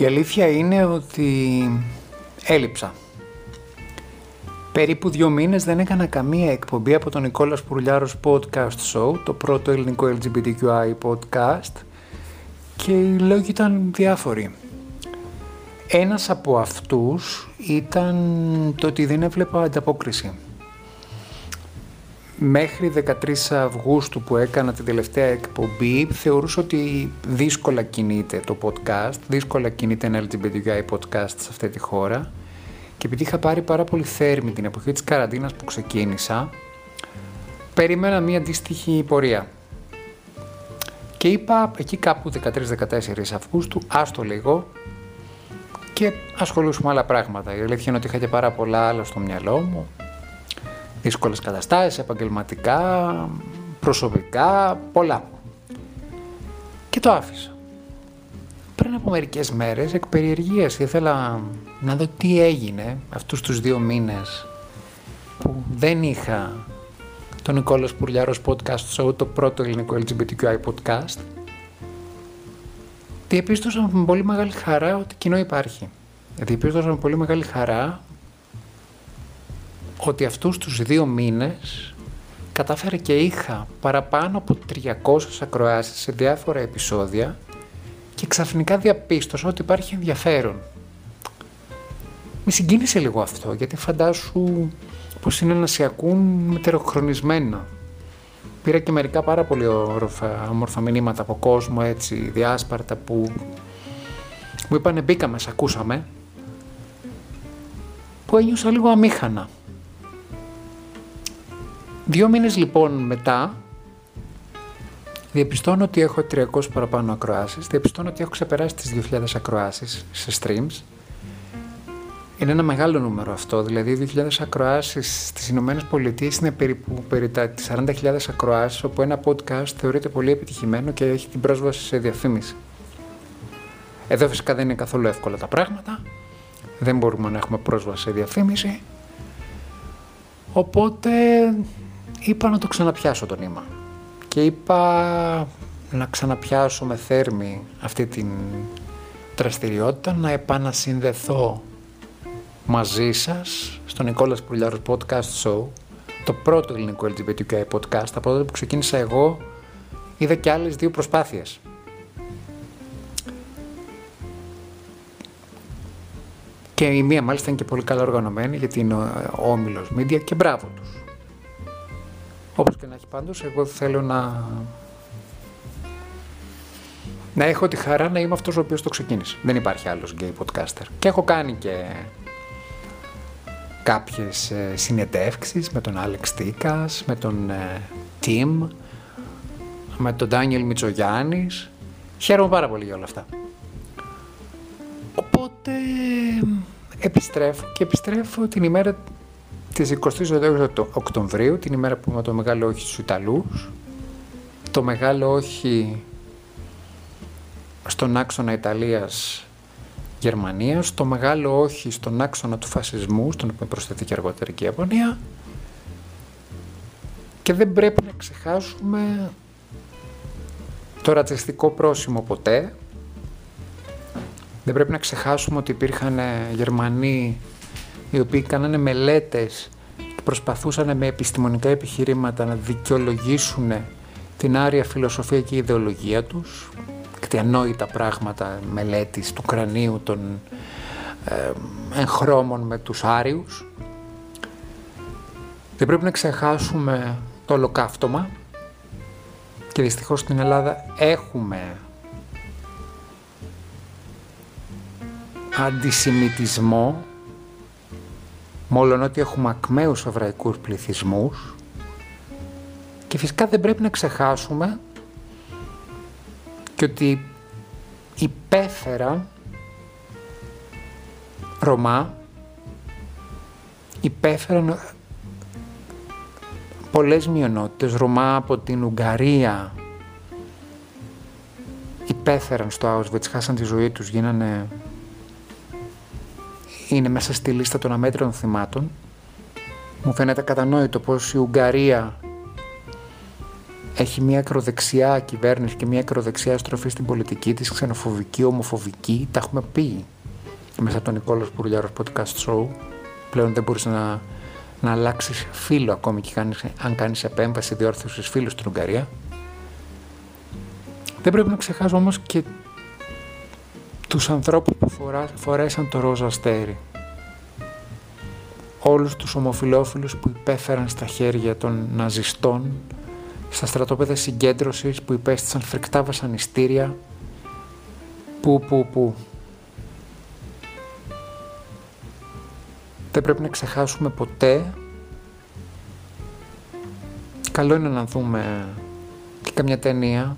Η αλήθεια είναι ότι έλειψα. Περίπου δύο μήνες δεν έκανα καμία εκπομπή από τον Νικόλας Πουρλιάρος Podcast Show, το πρώτο ελληνικό LGBTQI podcast και οι λόγοι ήταν διάφοροι. Ένας από αυτούς ήταν το ότι δεν έβλεπα ανταπόκριση μέχρι 13 Αυγούστου που έκανα την τελευταία εκπομπή θεωρούσα ότι δύσκολα κινείται το podcast, δύσκολα κινείται ένα LGBTQI podcast σε αυτή τη χώρα και επειδή είχα πάρει πάρα πολύ θέρμη την εποχή της καραντίνας που ξεκίνησα περίμενα μια αντίστοιχη πορεία. Και είπα εκεί κάπου 13-14 Αυγούστου, άστο λίγο και ασχολούσουμε με άλλα πράγματα. Η αλήθεια είναι ότι είχα και πάρα πολλά άλλα στο μυαλό μου δύσκολες καταστάσεις, επαγγελματικά, προσωπικά, πολλά. Και το άφησα. Πριν από μερικές μέρες, εκ περιεργίας, ήθελα να δω τι έγινε αυτούς τους δύο μήνες που δεν είχα τον Νικόλας Πουρλιάρος Podcast Show, το πρώτο ελληνικό LGBTQI podcast. Διεπίστωσα με πολύ μεγάλη χαρά ότι κοινό υπάρχει. Διεπίστωσα με πολύ μεγάλη χαρά ότι αυτούς τους δύο μήνες κατάφερα και είχα παραπάνω από 300 ακροάσεις σε διάφορα επεισόδια και ξαφνικά διαπίστωσα ότι υπάρχει ενδιαφέρον. Με συγκίνησε λίγο αυτό, γιατί φαντάσου πως είναι να σε ακούν μετεροχρονισμένα. Πήρα και μερικά πάρα πολύ όμορφα, όμορφα μηνύματα από κόσμο, έτσι, διάσπαρτα, που μου είπανε μπήκαμε, σε ακούσαμε, που ένιωσα λίγο αμήχανα. Δύο μήνες λοιπόν μετά διαπιστώνω ότι έχω 300 παραπάνω ακροάσεις, διαπιστώνω ότι έχω ξεπεράσει τις 2.000 ακροάσεις σε streams. Είναι ένα μεγάλο νούμερο αυτό, δηλαδή 2.000 ακροάσεις στις Ηνωμένες Πολιτείες είναι περίπου περί τα 40.000 ακροάσεις, όπου ένα podcast θεωρείται πολύ επιτυχημένο και έχει την πρόσβαση σε διαφήμιση. Εδώ φυσικά δεν είναι καθόλου εύκολα τα πράγματα, δεν μπορούμε να έχουμε πρόσβαση σε διαφήμιση, οπότε είπα να το ξαναπιάσω το νήμα. Και είπα να ξαναπιάσω με θέρμη αυτή την δραστηριότητα, να επανασυνδεθώ μαζί σας στο Νικόλας Πουλιάρος Podcast Show, το πρώτο ελληνικό LGBTQI podcast, από τότε που ξεκίνησα εγώ, είδα και άλλες δύο προσπάθειες. Και η μία μάλιστα είναι και πολύ καλά οργανωμένη γιατί είναι ο Όμιλος Media και μπράβο τους. Όπως και να έχει πάντως, εγώ θέλω να... Να έχω τη χαρά να είμαι αυτός ο οποίος το ξεκίνησε. Δεν υπάρχει άλλος gay podcaster. Και έχω κάνει και κάποιες ε, συνεντεύξεις με τον Άλεξ Τίκας, με τον ε, Tim, με τον Ντάνιελ Μητσογιάννης. Χαίρομαι πάρα πολύ για όλα αυτά. Οπότε επιστρέφω και επιστρέφω την ημέρα Τη 22 Οκτωβρίου, την ημέρα που είμαι το μεγάλο όχι στους Ιταλούς, το μεγάλο όχι στον άξονα Ιταλίας Γερμανίας, το μεγάλο όχι στον άξονα του φασισμού, στον οποίο προσθέθηκε αργότερα και η Ιαπωνία. Και δεν πρέπει να ξεχάσουμε το ρατσιστικό πρόσημο ποτέ. Δεν πρέπει να ξεχάσουμε ότι υπήρχαν Γερμανοί οι οποίοι κάνανε μελέτες και προσπαθούσαν με επιστημονικά επιχειρήματα να δικαιολογήσουν την άρια φιλοσοφία και ιδεολογία τους, κτιανόητα πράγματα μελέτης του κρανίου των ε, εγχρώμων με τους Άριους. Δεν πρέπει να ξεχάσουμε το ολοκαύτωμα και δυστυχώς στην Ελλάδα έχουμε αντισημιτισμό μόλον ότι έχουμε ακμαίους εβραϊκούς πληθυσμούς και φυσικά δεν πρέπει να ξεχάσουμε και ότι υπέφερα Ρωμά υπέφεραν πολλές μειονότητες, Ρωμά από την Ουγγαρία υπέφεραν στο Auschwitz, χάσαν τη ζωή τους, γίνανε είναι μέσα στη λίστα των αμέτρων θυμάτων. Μου φαίνεται κατανόητο πως η Ουγγαρία έχει μια ακροδεξιά κυβέρνηση και μια ακροδεξιά στροφή στην πολιτική της, ξενοφοβική, ομοφοβική, τα έχουμε πει μέσα από τον Νικόλος Πουρλιάρος podcast show. Πλέον δεν μπορείς να, να αλλάξεις φίλο ακόμη και κάνεις, αν κάνεις επέμβαση διόρθωσης φίλου στην Ουγγαρία. Δεν πρέπει να ξεχάσω όμως και τους ανθρώπους που φορά, φορέσαν το ρόζα αστέρι. Όλους τους ομοφιλόφιλους που υπέφεραν στα χέρια των ναζιστών, στα στρατόπεδα συγκέντρωσης που υπέστησαν φρικτά βασανιστήρια, που, που, που. Δεν πρέπει να ξεχάσουμε ποτέ. Καλό είναι να δούμε και καμιά ταινία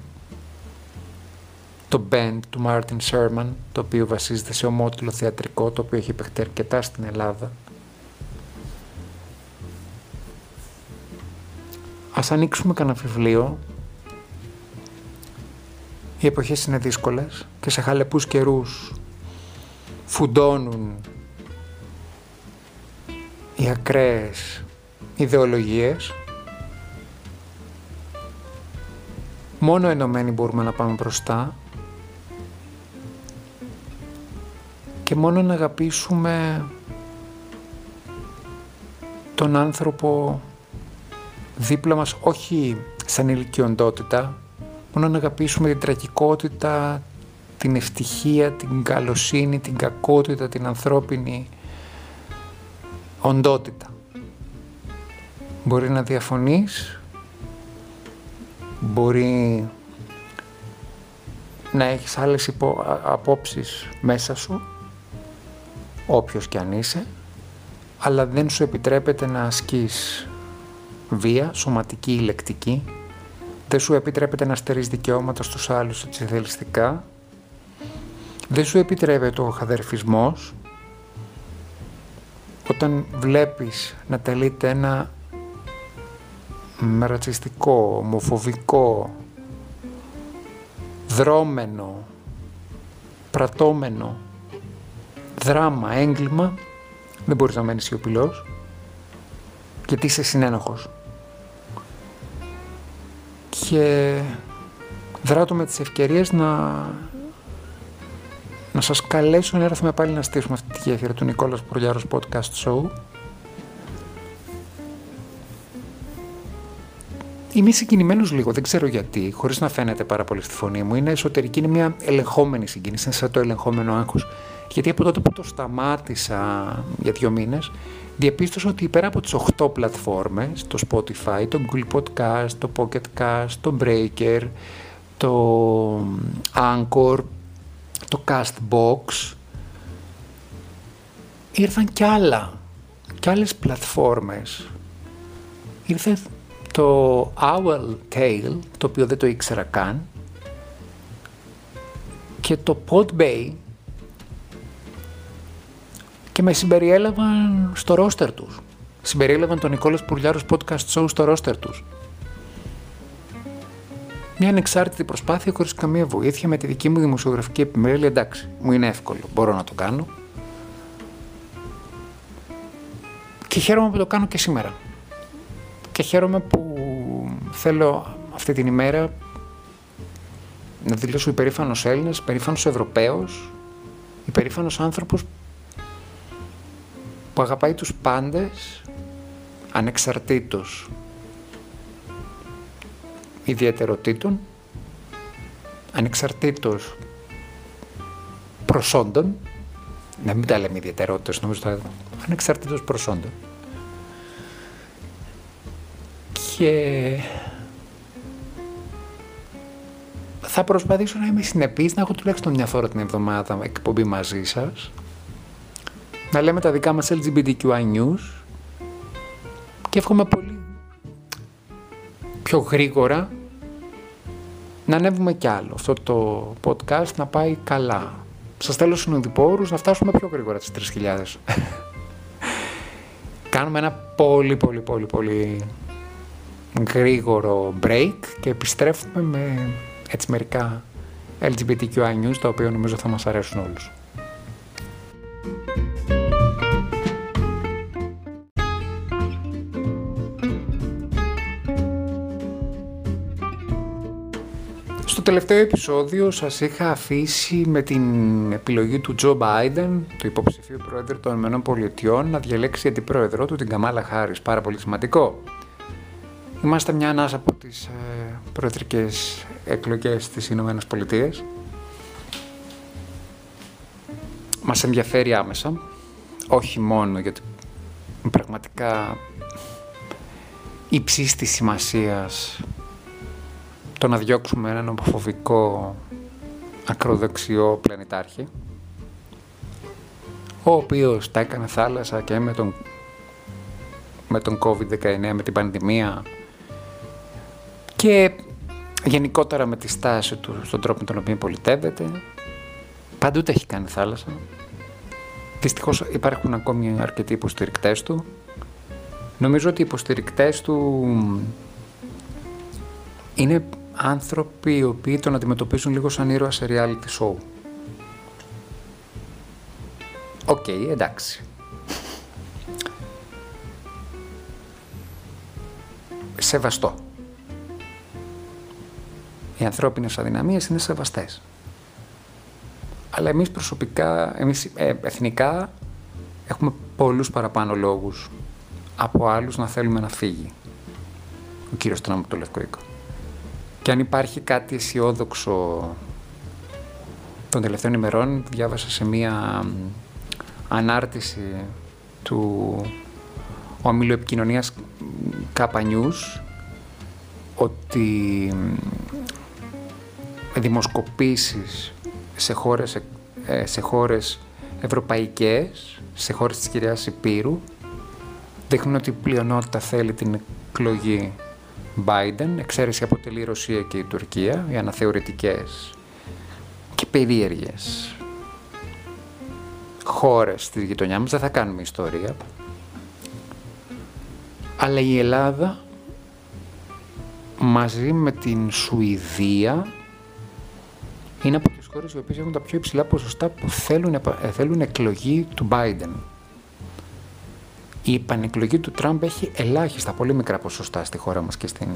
το Band του Martin Sherman, το οποίο βασίζεται σε ομότιλο θεατρικό, το οποίο έχει παιχτεί αρκετά στην Ελλάδα. Ας ανοίξουμε κανένα βιβλίο. Οι εποχές είναι δύσκολες και σε χαλεπούς καιρούς φουντώνουν οι ακραίες ιδεολογίες. Μόνο ενωμένοι μπορούμε να πάμε μπροστά και μόνο να αγαπήσουμε τον άνθρωπο δίπλα μας όχι σαν ηλικιοντότητα, μόνο να αγαπήσουμε την τραγικότητα, την ευτυχία, την καλοσύνη, την κακότητα, την ανθρώπινη οντότητα. Μπορεί να διαφωνείς, μπορεί να έχεις άλλες υπο... απόψεις μέσα σου, όποιος και αν είσαι, αλλά δεν σου επιτρέπεται να ασκείς βία, σωματική ή λεκτική, δεν σου επιτρέπεται να στερείς δικαιώματα στους άλλους έτσι θελιστικά, δεν σου επιτρέπεται ο χαδερφισμός, όταν βλέπεις να τελείται ένα ρατσιστικό, ομοφοβικό, δρόμενο, πρατώμενο δράμα, έγκλημα, δεν μπορείς να μένεις σιωπηλός, γιατί είσαι συνένοχος. Και δράτω με τις ευκαιρίες να, να σας καλέσω να έρθουμε πάλι να στήσουμε αυτή τη γέφυρα του Νικόλας Προλιάρος Podcast Show. Είμαι συγκινημένος λίγο, δεν ξέρω γιατί, χωρίς να φαίνεται πάρα πολύ στη φωνή μου. Είναι εσωτερική, είναι μια ελεγχόμενη συγκίνηση, είναι σαν το ελεγχόμενο άγχος γιατί από τότε που το σταμάτησα για δύο μήνες, διαπίστωσα ότι πέρα από τις 8 πλατφόρμες, το Spotify, το Google Podcast, το Pocket Cast, το Breaker, το Anchor, το Castbox, ήρθαν κι άλλα, κι άλλες πλατφόρμες. Ήρθε το Owl Tail, το οποίο δεν το ήξερα καν, και το Podbay, και με συμπεριέλαβαν στο ρόστερ τους. Συμπεριέλαβαν τον Νικόλας Πουρλιάρος podcast show στο ρόστερ τους. Μια ανεξάρτητη προσπάθεια χωρίς καμία βοήθεια με τη δική μου δημοσιογραφική επιμέλεια. Εντάξει, μου είναι εύκολο, μπορώ να το κάνω. Και χαίρομαι που το κάνω και σήμερα. Και χαίρομαι που θέλω αυτή την ημέρα να δηλώσω υπερήφανος Έλληνας, υπερήφανος Ευρωπαίος, υπερήφανος άνθρωπος που αγαπάει τους πάντες ανεξαρτήτως ιδιαιτεροτήτων, ανεξαρτήτως προσόντων, να μην τα λέμε ιδιαιτερότητες, νομίζω τα ανεξαρτήτως προσόντων. Και θα προσπαθήσω να είμαι συνεπής, να έχω τουλάχιστον μια φορά την εβδομάδα εκπομπή μαζί σας, να λέμε τα δικά μας LGBTQI news και εύχομαι πολύ πιο γρήγορα να ανέβουμε κι άλλο. Αυτό το podcast να πάει καλά. Σας θέλω συνοδοιπόρους να φτάσουμε πιο γρήγορα τις 3.000. Κάνουμε ένα πολύ πολύ πολύ πολύ γρήγορο break και επιστρέφουμε με έτσι μερικά LGBTQI news τα οποία νομίζω θα μας αρέσουν όλους. Στο τελευταίο επεισόδιο σας είχα αφήσει με την επιλογή του Τζο Μπάιντεν, του υποψηφίου πρόεδρου των ΗΠΑ, να διαλέξει αντιπρόεδρό του την Καμάλα Χάρης. Πάρα πολύ σημαντικό. Είμαστε μια ανάσα από τις ε, προεδρικές εκλογές στις Ηνωμένες Πολιτείες. Μας ενδιαφέρει άμεσα, όχι μόνο γιατί πραγματικά υψής της σημασίας το να διώξουμε έναν ομοφοβικό ακροδεξιό πλανητάρχη ο οποίος τα έκανε θάλασσα και με τον, με τον COVID-19, με την πανδημία και γενικότερα με τη στάση του στον τρόπο με τον οποίο πολιτεύεται. Παντού τα έχει κάνει θάλασσα. Δυστυχώς υπάρχουν ακόμη αρκετοί υποστηρικτές του. Νομίζω ότι οι υποστηρικτές του είναι άνθρωποι οι οποίοι τον αντιμετωπίζουν λίγο σαν ήρωα σε reality show. OK, okay, εντάξει. Σεβαστό. Οι ανθρώπινες αδυναμίες είναι σεβαστές. Αλλά εμείς προσωπικά, εμείς ε, εθνικά, έχουμε πολλούς παραπάνω λόγους από άλλους να θέλουμε να φύγει ο κύριος Τραμπ το Λευκό Οίκο. Και αν υπάρχει κάτι αισιόδοξο των τελευταίων ημερών, διάβασα σε μία ανάρτηση του ομίλου επικοινωνίας Kappa News ότι δημοσκοπήσεις σε χώρες, ε, σε χώρες ευρωπαϊκές, σε χώρες της κυριάς Υπήρου, δείχνουν ότι η πλειονότητα θέλει την εκλογή Biden, εξαίρεση αποτελεί η Ρωσία και η Τουρκία, οι αναθεωρητικές και περίεργες χώρες στη γειτονιάς μας, δεν θα κάνουμε ιστορία. Αλλά η Ελλάδα μαζί με την Σουηδία είναι από τις χώρες οι οποίες έχουν τα πιο υψηλά ποσοστά που θέλουν, θέλουν εκλογή του Biden η επανεκλογή του Τραμπ έχει ελάχιστα, πολύ μικρά ποσοστά στη χώρα μας και στην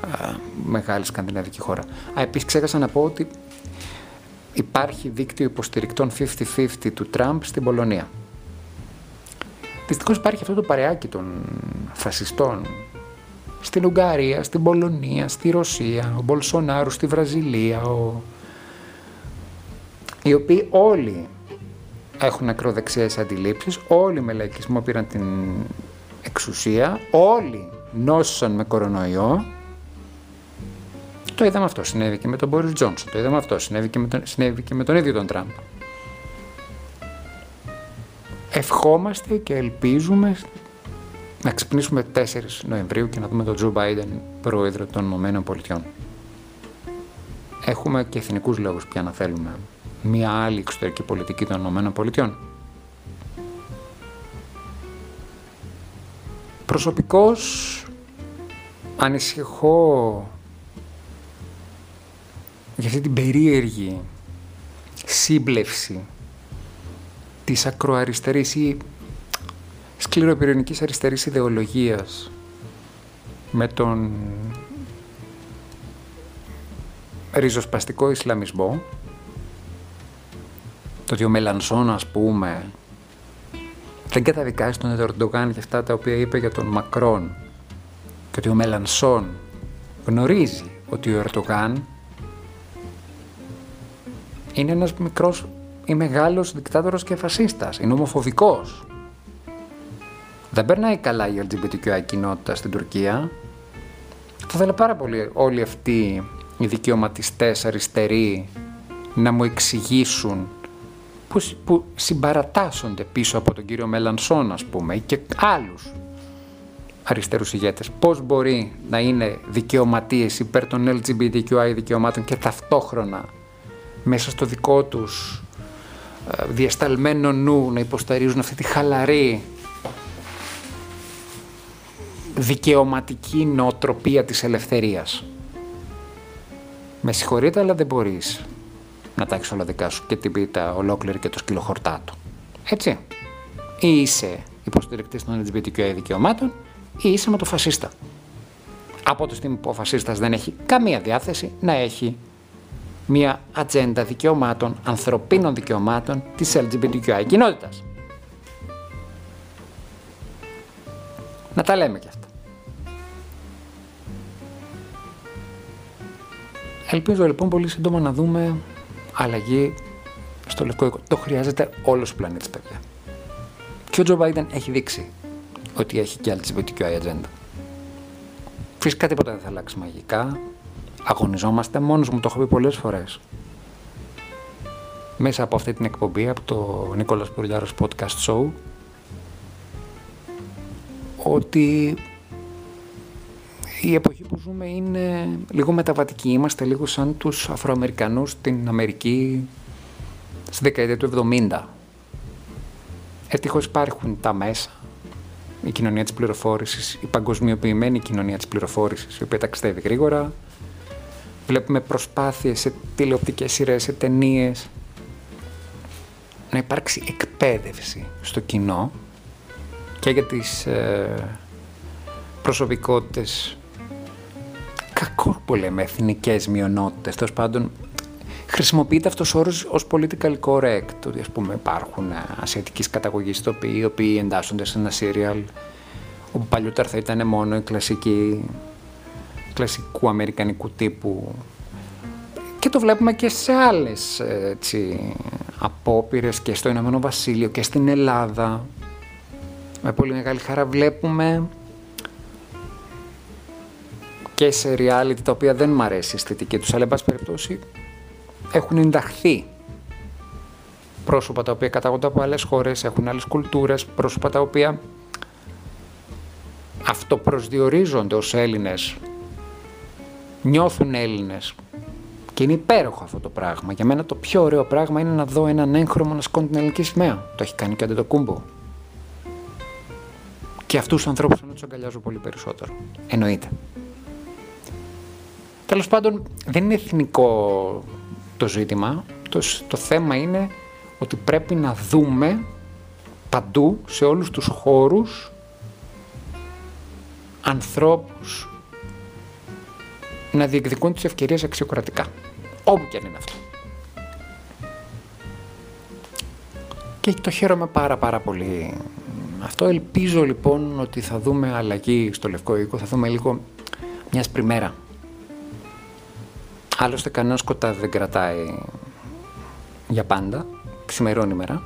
α, μεγάλη σκανδιναβική χώρα. Α, επίσης ξέχασα να πω ότι υπάρχει δίκτυο υποστηρικτών 50-50 του Τραμπ στην Πολωνία. Δυστυχώς υπάρχει αυτό το παρεάκι των φασιστών στην Ουγγαρία, στην Πολωνία, στη Ρωσία, ο Μπολσονάρου στη Βραζιλία, ο... οι οποίοι όλοι έχουν ακροδεξιές αντιλήψεις, όλοι με λαϊκισμό πήραν την εξουσία, όλοι νόσησαν με κορονοϊό. Το είδαμε αυτό, συνέβη και με τον Μπόρις Τζόνσον, το είδαμε αυτό, συνέβη και με τον, συνέβη και με τον ίδιο τον Τραμπ. Ευχόμαστε και ελπίζουμε να ξυπνήσουμε 4 Νοεμβρίου και να δούμε τον Τζο Μπάιντεν πρόεδρο των ΗΠΑ. Έχουμε και εθνικούς λόγους πια να θέλουμε μια άλλη εξωτερική πολιτική των ΗΠΑ. Προσωπικώς ανησυχώ για αυτή την περίεργη σύμπλευση της ακροαριστερής ή σκληροπυρηνικής αριστερής ιδεολογίας με τον ριζοσπαστικό Ισλαμισμό το ότι ο Μελανσόν, ας πούμε, δεν καταδικάζει τον Ερντογάν για αυτά τα οποία είπε για τον Μακρόν και ότι ο Μελανσόν γνωρίζει ότι ο Ερντογάν είναι ένας μικρός ή μεγάλος δικτάτορος και φασίστας, είναι ομοφοβικός. Δεν περνάει καλά η LGBTQI κοινότητα στην Τουρκία. Θα ήθελα πάρα πολύ όλοι αυτοί οι δικαιωματιστές αριστεροί να μου εξηγήσουν που, που συμπαρατάσσονται πίσω από τον κύριο Μελανσόν ας πούμε και άλλους αριστερούς ηγέτες. Πώς μπορεί να είναι δικαιωματίες υπέρ των LGBTQI δικαιωμάτων και ταυτόχρονα μέσα στο δικό τους ε, διασταλμένο νου να υποσταρίζουν αυτή τη χαλαρή δικαιωματική νοοτροπία της ελευθερίας. Με συγχωρείτε αλλά δεν μπορείς να τα έχει όλα δικά σου και την πίτα ολόκληρη και το σκυλοχορτά του. Έτσι. Ή είσαι υποστηρικτής των LGBTQI δικαιωμάτων ή είσαι με το φασίστα. Από τη στιγμή που ο φασίστας δεν έχει καμία διάθεση να έχει μια ατζέντα δικαιωμάτων, ανθρωπίνων δικαιωμάτων της LGBTQI κοινότητας. Να τα λέμε κι αυτά. Ελπίζω λοιπόν πολύ σύντομα να δούμε αλλαγή στο λευκό οίκο. Το χρειάζεται όλος ο πλανήτης, παιδιά. Και ο Τζο Μπάιντεν έχει δείξει ότι έχει και LGBTQI ατζέντα. Φυσικά τίποτα δεν θα αλλάξει μαγικά. Αγωνιζόμαστε μόνος μου, το έχω πει πολλές φορές. Μέσα από αυτή την εκπομπή, από το Νίκολας Πουρλιάρος Podcast Show, ότι η εποχή που ζούμε είναι λίγο μεταβατική. Είμαστε λίγο σαν τους Αφροαμερικανούς στην Αμερική στη δεκαετία του 70. Ευτυχώς υπάρχουν τα μέσα, η κοινωνία της πληροφόρησης, η παγκοσμιοποιημένη κοινωνία της πληροφόρησης, η οποία ταξιδεύει γρήγορα. Βλέπουμε προσπάθειες σε τηλεοπτικές σειρές, σε ταινίες να υπάρξει εκπαίδευση στο κοινό και για τις ε, προσωπικότητες κακό που λέμε εθνικές μειονότητες, τέλος πάντων χρησιμοποιείται αυτός ο όρος ως political correct, ότι ας πούμε υπάρχουν ε, ασιατικής καταγωγής τοπίοι, οι οποίοι εντάσσονται σε ένα serial όπου παλιότερα θα ήταν μόνο η κλασική, κλασικού αμερικανικού τύπου και το βλέπουμε και σε άλλες έτσι, απόπειρες και στο Ηνωμένο Βασίλειο και στην Ελλάδα. Με πολύ μεγάλη χαρά βλέπουμε και σε reality τα οποία δεν μ' αρέσει η αισθητική τους, αλλά εν πάση περιπτώσει έχουν ενταχθεί πρόσωπα τα οποία καταγόνται από άλλες χώρες, έχουν άλλες κουλτούρες, πρόσωπα τα οποία αυτοπροσδιορίζονται ως Έλληνες, νιώθουν Έλληνες και είναι υπέροχο αυτό το πράγμα. Για μένα το πιο ωραίο πράγμα είναι να δω έναν έγχρωμο να σκόνει την ελληνική σημαία. Το έχει κάνει και το κούμπο. Και αυτούς τους ανθρώπους να τους αγκαλιάζω πολύ περισσότερο. Εννοείται. Τέλος πάντων, δεν είναι εθνικό το ζήτημα. Το, το θέμα είναι ότι πρέπει να δούμε παντού, σε όλους τους χώρους, ανθρώπους να διεκδικούν τις ευκαιρίες αξιοκρατικά. Όπου και αν είναι αυτό. Και το χαίρομαι πάρα πάρα πολύ αυτό. Ελπίζω λοιπόν ότι θα δούμε αλλαγή στο Λευκό Οίκο, θα δούμε λίγο μιας σπριμέρα Άλλωστε κανένας σκοτάδι δεν κρατάει για πάντα, ξημερώνει μέρα.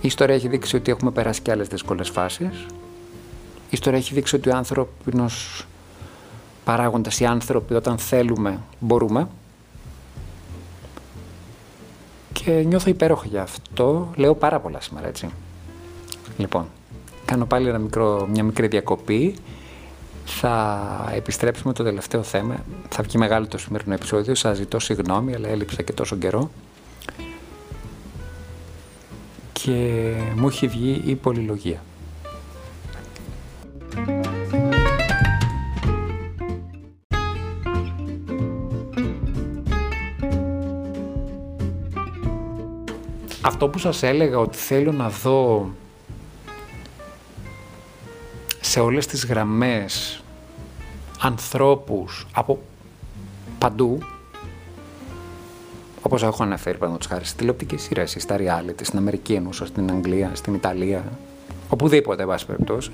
Η ιστορία έχει δείξει ότι έχουμε περάσει και άλλες δύσκολες φάσεις. Η ιστορία έχει δείξει ότι ο άνθρωπος παράγοντας, οι άνθρωποι όταν θέλουμε μπορούμε. Και νιώθω υπέροχο για αυτό. Λέω πάρα πολλά σήμερα, έτσι. Λοιπόν, κάνω πάλι ένα μικρό, μια μικρή διακοπή θα επιστρέψουμε το τελευταίο θέμα. Θα βγει μεγάλο το σημερινό επεισόδιο. Σας ζητώ συγγνώμη, αλλά έλειψα και τόσο καιρό. Και μου έχει βγει η πολυλογία. Αυτό που σας έλεγα ότι θέλω να δω σε όλες τις γραμμές ανθρώπους από παντού, όπως έχω αναφέρει παραδείγματος χάρη στις τηλεοπτικές σειρές, στα reality, στην Αμερική εννοούσα, στην Αγγλία, στην Ιταλία, οπουδήποτε, εν πάση περιπτώσει,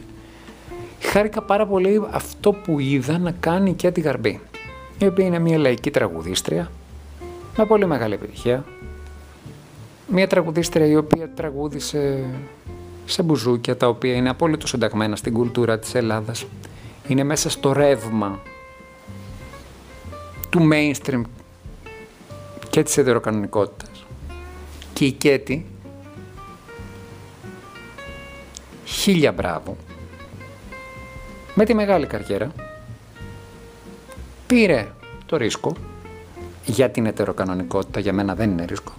χάρηκα πάρα πολύ αυτό που είδα να κάνει και την Γαρμπή, η οποία είναι μια λαϊκή τραγουδίστρια, με πολύ μεγάλη επιτυχία, μια τραγουδίστρια η οποία τραγούδισε σε μπουζούκια τα οποία είναι απόλυτο συνταγμένα στην κουλτούρα της Ελλάδας. Είναι μέσα στο ρεύμα του mainstream και της ετεροκανονικότητας. Και η Κέτη, χίλια μπράβο, με τη μεγάλη καριέρα, πήρε το ρίσκο, για την ετεροκανονικότητα, για μένα δεν είναι ρίσκο,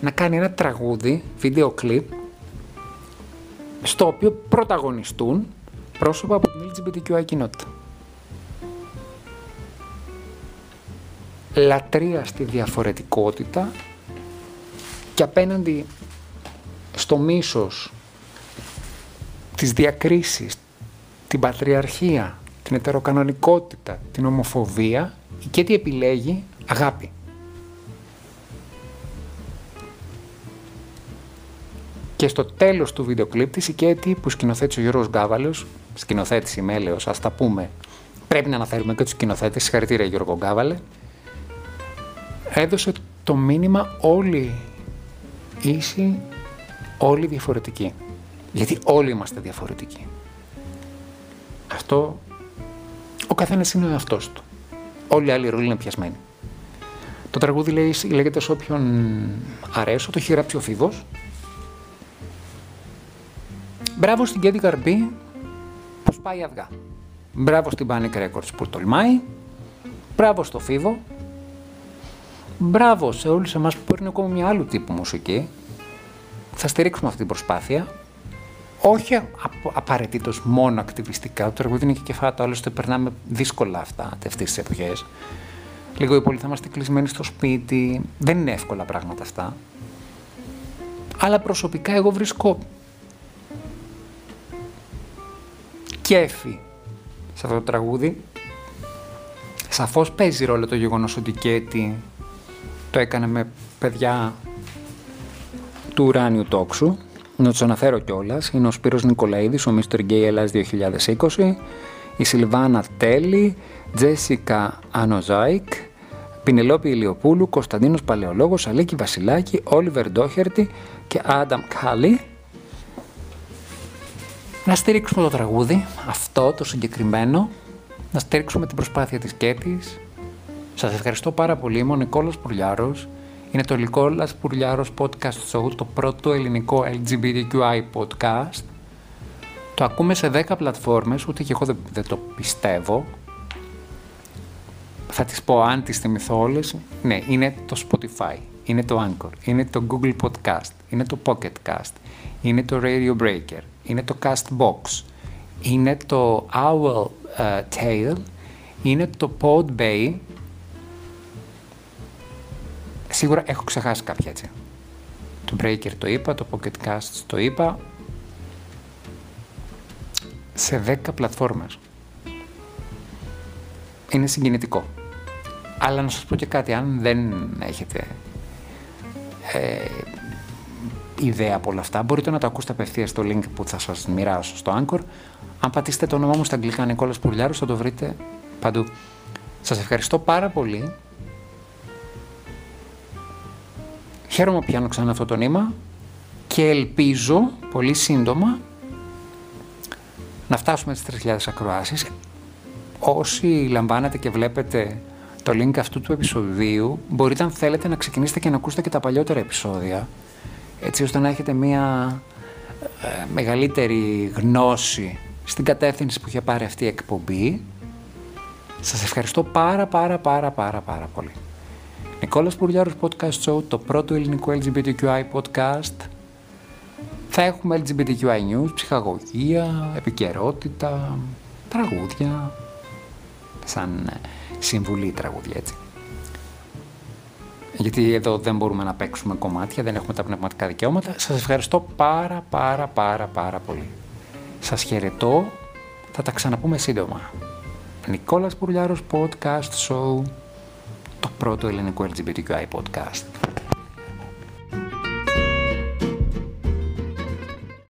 να κάνει ένα τραγούδι, βίντεο κλιπ, στο οποίο πρωταγωνιστούν πρόσωπα από την LGBTQI κοινότητα. Λατρεία στη διαφορετικότητα και απέναντι στο μίσος, τις διακρίσεις, την πατριαρχία, την ετεροκανονικότητα, την ομοφοβία και τι επιλέγει Αγάπη. Και στο τέλος του βίντεο κλιπ της η Κέτη που σκηνοθέτησε ο Γιώργος Γκάβαλος, σκηνοθέτηση μέλεος, ας τα πούμε, πρέπει να αναφέρουμε και τους σκηνοθέτες, συγχαρητήρια Γιώργο Γκάβαλε, έδωσε το μήνυμα όλοι ίσοι, όλοι διαφορετικοί. Γιατί όλοι είμαστε διαφορετικοί. Αυτό ο καθένας είναι ο εαυτός του. Όλοι οι άλλοι ρόλοι είναι πιασμένοι. Το τραγούδι λέει, λέγεται σε όποιον αρέσω, το έχει γράψει ο Φίβος. Μπράβο στην Κέντι Καρμπή που σπάει αυγά. Μπράβο στην Panic Records που τολμάει. Μπράβο στο Φίβο. Μπράβο σε όλους εμάς που παίρνουν ακόμα μια άλλου τύπου μουσική. Θα στηρίξουμε αυτή την προσπάθεια όχι απαραίτητος μόνο ακτιβιστικά. Το τραγούδι είναι και κεφάτο, άλλωστε περνάμε δύσκολα αυτά αυτές τις εποχές. Λίγο οι πολλοί θα είμαστε κλεισμένοι στο σπίτι. Δεν είναι εύκολα πράγματα αυτά. Αλλά προσωπικά εγώ βρίσκω κέφι σε αυτό το τραγούδι. Σαφώς παίζει ρόλο το γεγονός ότι Κέτι το έκανε με παιδιά του ουράνιου τόξου να τους αναφέρω κιόλας. Είναι ο Σπύρος Νικολαίδης, ο Mr. Gay Ελλάς 2020, η Σιλβάνα Τέλη, Τζέσικα Ανοζάικ, Πινελόπη Ηλιοπούλου, Κωνσταντίνος Παλαιολόγος, Αλίκη Βασιλάκη, Όλιβερ Ντόχερτη και Άνταμ Κάλι. Να στηρίξουμε το τραγούδι, αυτό το συγκεκριμένο, να στηρίξουμε την προσπάθεια της Κέτης. Σας ευχαριστώ πάρα πολύ, είμαι ο Νικόλος Πουρλιάρος. Είναι το Λικόλας Πουρλιάρος Podcast Show, το πρώτο ελληνικό LGBTQI podcast. Το ακούμε σε 10 πλατφόρμες, ούτε και εγώ δεν, το πιστεύω. Θα τις πω αν τις θυμηθώ όλες. Ναι, είναι το Spotify, είναι το Anchor, είναι το Google Podcast, είναι το Pocket Cast, είναι το Radio Breaker, είναι το Castbox, είναι το Owl uh, Tail, είναι το Podbay, Σίγουρα έχω ξεχάσει κάποια έτσι. Το Breaker το είπα, το Pocket Cast το είπα. Σε 10 πλατφόρμες. Είναι συγκινητικό. Αλλά να σας πω και κάτι, αν δεν έχετε ε, ιδέα από όλα αυτά, μπορείτε να το ακούσετε απευθείας στο link που θα σας μοιράσω στο Anchor. Αν πατήσετε το όνομά μου στα αγγλικά Νικόλας Πουρλιάρου θα το βρείτε παντού. Σας ευχαριστώ πάρα πολύ Χαίρομαι που πιάνω ξανά αυτό το νήμα και ελπίζω πολύ σύντομα να φτάσουμε στις 3.000 ακροάσεις. Όσοι λαμβάνετε και βλέπετε το link αυτού του επεισοδίου, μπορείτε αν θέλετε να ξεκινήσετε και να ακούσετε και τα παλιότερα επεισόδια, έτσι ώστε να έχετε μια ε, μεγαλύτερη γνώση στην κατεύθυνση που είχε πάρει αυτή η εκπομπή. Σας ευχαριστώ πάρα πάρα πάρα πάρα πάρα πολύ. Νικόλας Πουρλιάρος Podcast Show, το πρώτο ελληνικό LGBTQI podcast. Θα έχουμε LGBTQI news, ψυχαγωγία, επικαιρότητα, τραγούδια, σαν ε, συμβουλή τραγούδια έτσι. Γιατί εδώ δεν μπορούμε να παίξουμε κομμάτια, δεν έχουμε τα πνευματικά δικαιώματα. Σας ευχαριστώ πάρα πάρα πάρα πάρα πολύ. Σας χαιρετώ, θα τα ξαναπούμε σύντομα. Νικόλας Πουρλιάρος Podcast Show το πρώτο ελληνικό LGBTQI podcast.